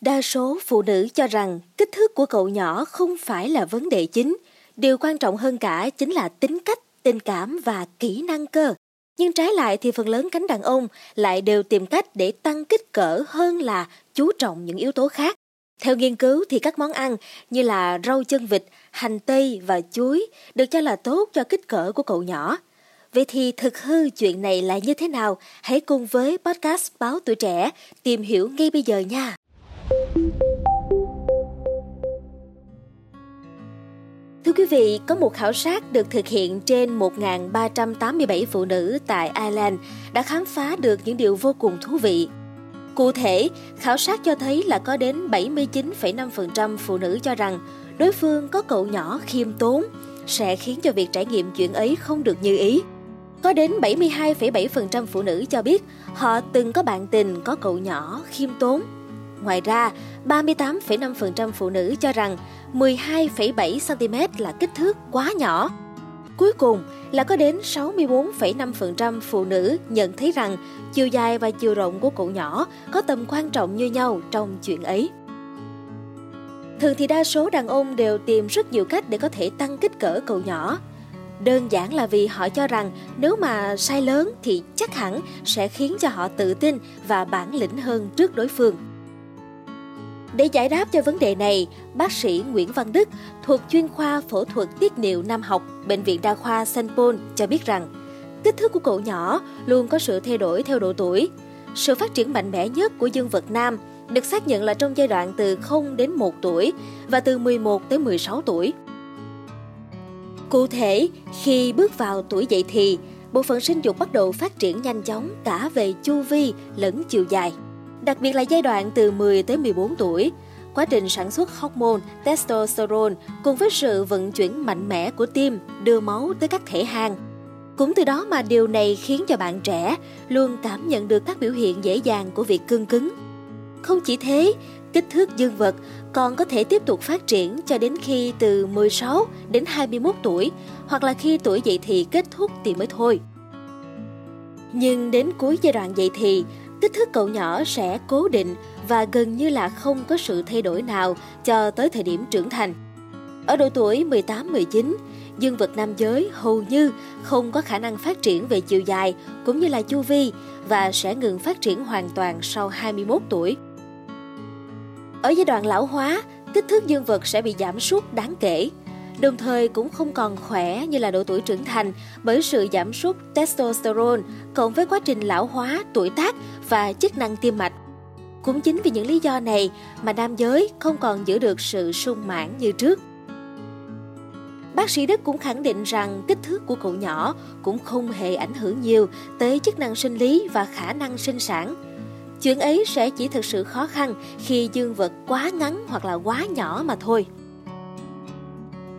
Đa số phụ nữ cho rằng kích thước của cậu nhỏ không phải là vấn đề chính. Điều quan trọng hơn cả chính là tính cách, tình cảm và kỹ năng cơ. Nhưng trái lại thì phần lớn cánh đàn ông lại đều tìm cách để tăng kích cỡ hơn là chú trọng những yếu tố khác. Theo nghiên cứu thì các món ăn như là rau chân vịt, hành tây và chuối được cho là tốt cho kích cỡ của cậu nhỏ. Vậy thì thực hư chuyện này là như thế nào? Hãy cùng với podcast Báo Tuổi Trẻ tìm hiểu ngay bây giờ nha! Thưa quý vị, có một khảo sát được thực hiện trên 1.387 phụ nữ tại Ireland đã khám phá được những điều vô cùng thú vị. Cụ thể, khảo sát cho thấy là có đến 79,5% phụ nữ cho rằng đối phương có cậu nhỏ khiêm tốn sẽ khiến cho việc trải nghiệm chuyện ấy không được như ý. Có đến 72,7% phụ nữ cho biết họ từng có bạn tình có cậu nhỏ khiêm tốn. Ngoài ra, 38,5% phụ nữ cho rằng 12,7 cm là kích thước quá nhỏ. Cuối cùng là có đến 64,5% phụ nữ nhận thấy rằng chiều dài và chiều rộng của cậu nhỏ có tầm quan trọng như nhau trong chuyện ấy. Thường thì đa số đàn ông đều tìm rất nhiều cách để có thể tăng kích cỡ cậu nhỏ. Đơn giản là vì họ cho rằng nếu mà sai lớn thì chắc hẳn sẽ khiến cho họ tự tin và bản lĩnh hơn trước đối phương. Để giải đáp cho vấn đề này, bác sĩ Nguyễn Văn Đức thuộc chuyên khoa phẫu thuật tiết niệu nam học Bệnh viện Đa khoa St. Paul cho biết rằng kích thước của cậu nhỏ luôn có sự thay đổi theo độ tuổi. Sự phát triển mạnh mẽ nhất của dương vật nam được xác nhận là trong giai đoạn từ 0 đến 1 tuổi và từ 11 tới 16 tuổi. Cụ thể, khi bước vào tuổi dậy thì, bộ phận sinh dục bắt đầu phát triển nhanh chóng cả về chu vi lẫn chiều dài. Đặc biệt là giai đoạn từ 10 tới 14 tuổi, quá trình sản xuất hormone testosterone cùng với sự vận chuyển mạnh mẽ của tim đưa máu tới các thể hang. Cũng từ đó mà điều này khiến cho bạn trẻ luôn cảm nhận được các biểu hiện dễ dàng của việc cương cứng. Không chỉ thế, kích thước dương vật còn có thể tiếp tục phát triển cho đến khi từ 16 đến 21 tuổi hoặc là khi tuổi dậy thì kết thúc thì mới thôi. Nhưng đến cuối giai đoạn dậy thì, kích thước cậu nhỏ sẽ cố định và gần như là không có sự thay đổi nào cho tới thời điểm trưởng thành. Ở độ tuổi 18-19, dương vật nam giới hầu như không có khả năng phát triển về chiều dài cũng như là chu vi và sẽ ngừng phát triển hoàn toàn sau 21 tuổi. Ở giai đoạn lão hóa, kích thước dương vật sẽ bị giảm sút đáng kể, đồng thời cũng không còn khỏe như là độ tuổi trưởng thành bởi sự giảm sút testosterone cộng với quá trình lão hóa, tuổi tác và chức năng tim mạch. Cũng chính vì những lý do này mà nam giới không còn giữ được sự sung mãn như trước. Bác sĩ Đức cũng khẳng định rằng kích thước của cậu nhỏ cũng không hề ảnh hưởng nhiều tới chức năng sinh lý và khả năng sinh sản. Chuyện ấy sẽ chỉ thực sự khó khăn khi dương vật quá ngắn hoặc là quá nhỏ mà thôi.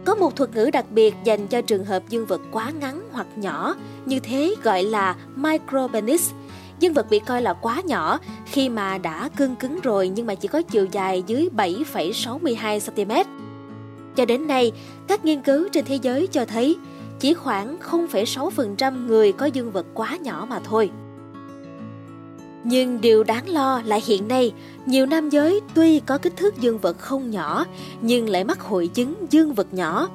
Có một thuật ngữ đặc biệt dành cho trường hợp dương vật quá ngắn hoặc nhỏ, như thế gọi là micropenis. Dương vật bị coi là quá nhỏ khi mà đã cương cứng rồi nhưng mà chỉ có chiều dài dưới 7,62 cm. Cho đến nay, các nghiên cứu trên thế giới cho thấy chỉ khoảng 0,6% người có dương vật quá nhỏ mà thôi. Nhưng điều đáng lo là hiện nay, nhiều nam giới tuy có kích thước dương vật không nhỏ nhưng lại mắc hội chứng dương vật nhỏ.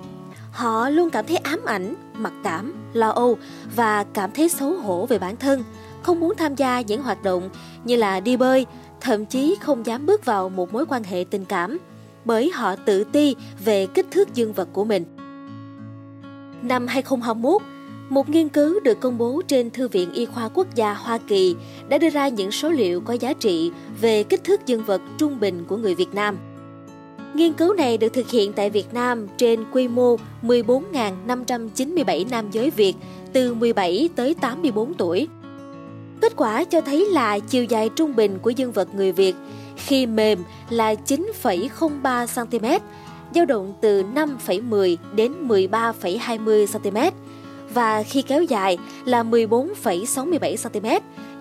Họ luôn cảm thấy ám ảnh, mặc cảm, lo âu và cảm thấy xấu hổ về bản thân, không muốn tham gia những hoạt động như là đi bơi, thậm chí không dám bước vào một mối quan hệ tình cảm bởi họ tự ti về kích thước dương vật của mình. Năm 2021, một nghiên cứu được công bố trên Thư viện Y khoa Quốc gia Hoa Kỳ đã đưa ra những số liệu có giá trị về kích thước dương vật trung bình của người Việt Nam. Nghiên cứu này được thực hiện tại Việt Nam trên quy mô 14.597 nam giới Việt từ 17 tới 84 tuổi. Kết quả cho thấy là chiều dài trung bình của dương vật người Việt khi mềm là 9,03 cm, dao động từ 5,10 đến 13,20 cm và khi kéo dài là 14,67 cm,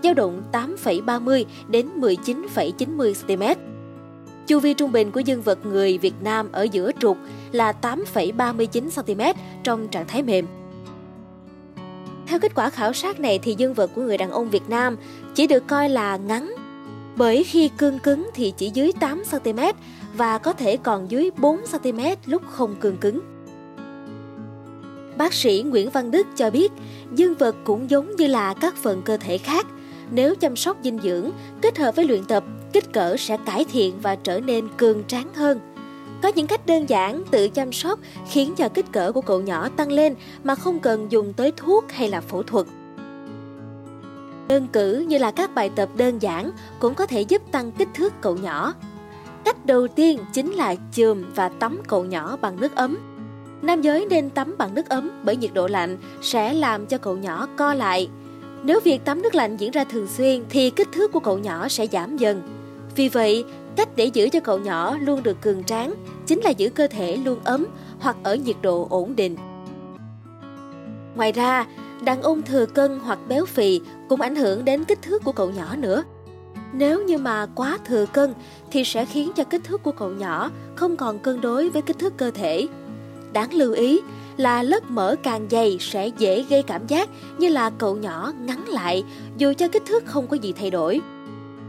dao động 8,30 đến 19,90 cm. Chu vi trung bình của dương vật người Việt Nam ở giữa trục là 8,39 cm trong trạng thái mềm. Theo kết quả khảo sát này thì dương vật của người đàn ông Việt Nam chỉ được coi là ngắn. Bởi khi cương cứng thì chỉ dưới 8cm và có thể còn dưới 4cm lúc không cương cứng. Bác sĩ Nguyễn Văn Đức cho biết, dương vật cũng giống như là các phần cơ thể khác. Nếu chăm sóc dinh dưỡng, kết hợp với luyện tập, kích cỡ sẽ cải thiện và trở nên cường tráng hơn. Có những cách đơn giản tự chăm sóc khiến cho kích cỡ của cậu nhỏ tăng lên mà không cần dùng tới thuốc hay là phẫu thuật. Đơn cử như là các bài tập đơn giản cũng có thể giúp tăng kích thước cậu nhỏ. Cách đầu tiên chính là chườm và tắm cậu nhỏ bằng nước ấm. Nam giới nên tắm bằng nước ấm bởi nhiệt độ lạnh sẽ làm cho cậu nhỏ co lại. Nếu việc tắm nước lạnh diễn ra thường xuyên thì kích thước của cậu nhỏ sẽ giảm dần. Vì vậy, cách để giữ cho cậu nhỏ luôn được cường tráng chính là giữ cơ thể luôn ấm hoặc ở nhiệt độ ổn định. Ngoài ra, đàn ông thừa cân hoặc béo phì cũng ảnh hưởng đến kích thước của cậu nhỏ nữa. Nếu như mà quá thừa cân thì sẽ khiến cho kích thước của cậu nhỏ không còn cân đối với kích thước cơ thể. Đáng lưu ý là lớp mỡ càng dày sẽ dễ gây cảm giác như là cậu nhỏ ngắn lại dù cho kích thước không có gì thay đổi.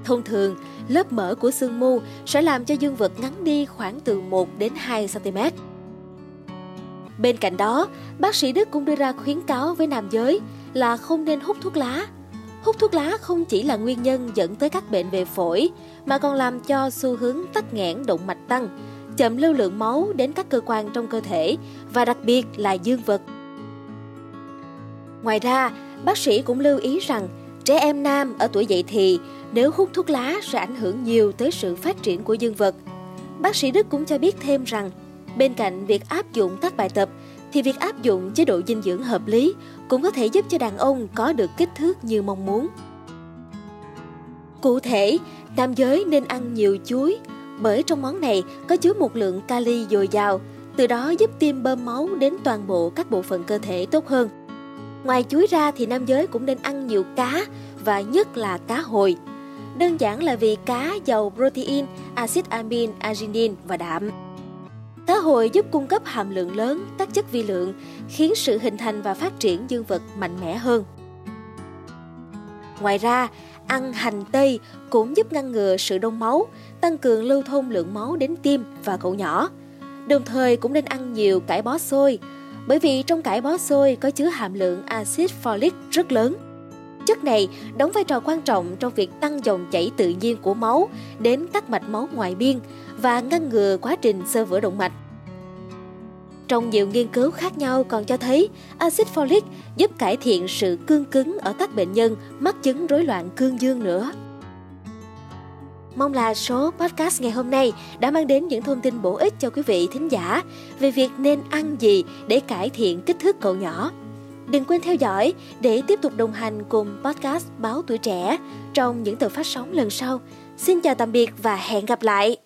Thông thường, lớp mỡ của xương mu sẽ làm cho dương vật ngắn đi khoảng từ 1 đến 2 cm. Bên cạnh đó, bác sĩ Đức cũng đưa ra khuyến cáo với nam giới là không nên hút thuốc lá. Hút thuốc lá không chỉ là nguyên nhân dẫn tới các bệnh về phổi, mà còn làm cho xu hướng tắc nghẽn động mạch tăng, chậm lưu lượng máu đến các cơ quan trong cơ thể và đặc biệt là dương vật. Ngoài ra, bác sĩ cũng lưu ý rằng trẻ em nam ở tuổi dậy thì nếu hút thuốc lá sẽ ảnh hưởng nhiều tới sự phát triển của dương vật. Bác sĩ Đức cũng cho biết thêm rằng Bên cạnh việc áp dụng các bài tập, thì việc áp dụng chế độ dinh dưỡng hợp lý cũng có thể giúp cho đàn ông có được kích thước như mong muốn. Cụ thể, nam giới nên ăn nhiều chuối, bởi trong món này có chứa một lượng kali dồi dào, từ đó giúp tim bơm máu đến toàn bộ các bộ phận cơ thể tốt hơn. Ngoài chuối ra thì nam giới cũng nên ăn nhiều cá và nhất là cá hồi. Đơn giản là vì cá giàu protein, axit amin, arginin và đạm. Cá hồi giúp cung cấp hàm lượng lớn các chất vi lượng, khiến sự hình thành và phát triển dương vật mạnh mẽ hơn. Ngoài ra, ăn hành tây cũng giúp ngăn ngừa sự đông máu, tăng cường lưu thông lượng máu đến tim và cậu nhỏ. Đồng thời cũng nên ăn nhiều cải bó xôi, bởi vì trong cải bó xôi có chứa hàm lượng axit folic rất lớn. Chất này đóng vai trò quan trọng trong việc tăng dòng chảy tự nhiên của máu đến các mạch máu ngoài biên và ngăn ngừa quá trình xơ vữa động mạch. Trong nhiều nghiên cứu khác nhau còn cho thấy, axit folic giúp cải thiện sự cương cứng ở các bệnh nhân mắc chứng rối loạn cương dương nữa. Mong là số podcast ngày hôm nay đã mang đến những thông tin bổ ích cho quý vị thính giả về việc nên ăn gì để cải thiện kích thước cậu nhỏ. Đừng quên theo dõi để tiếp tục đồng hành cùng podcast Báo Tuổi Trẻ trong những tờ phát sóng lần sau. Xin chào tạm biệt và hẹn gặp lại!